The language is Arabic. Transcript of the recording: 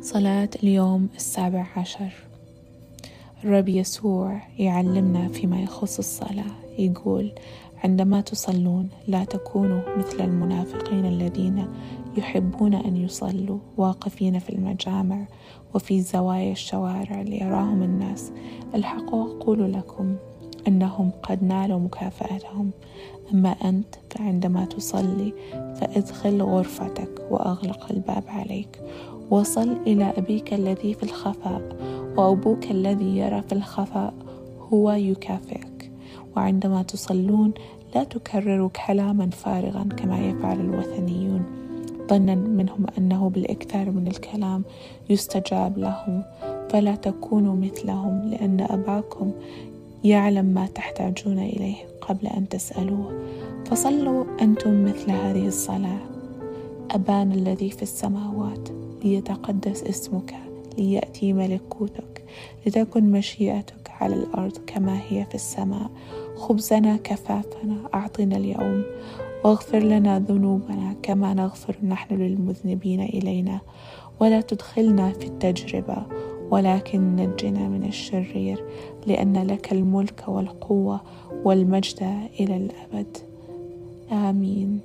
صلاة اليوم السابع عشر. الرب يسوع يعلمنا فيما يخص الصلاة يقول عندما تصلون لا تكونوا مثل المنافقين الذين يحبون أن يصلوا واقفين في المجامع وفي زوايا الشوارع ليراهم الناس. الحق أقول لكم أنهم قد نالوا مكافأتهم. أما أنت فعندما تصلي فأدخل غرفتك وأغلق الباب عليك. وصل إلى أبيك الذي في الخفاء وأبوك الذي يرى في الخفاء هو يكافئك. وعندما تصلون لا تكرروا كلاما فارغا كما يفعل الوثنيون. ظنا منهم أنه بالإكثار من الكلام يستجاب لهم. فلا تكونوا مثلهم لأن أباكم يعلم ما تحتاجون إليه قبل أن تسألوه. فصلوا أنتم مثل هذه الصلاة. أبانا الذي في السماوات ليتقدس اسمك ليأتي ملكوتك لتكن مشيئتك على الأرض كما هي في السماء. خبزنا كفافنا أعطنا اليوم. واغفر لنا ذنوبنا كما نغفر نحن للمذنبين إلينا. ولا تدخلنا في التجربة. ولكن نجنا من الشرير لأن لك الملك والقوة والمجد إلى الأبد. آمين.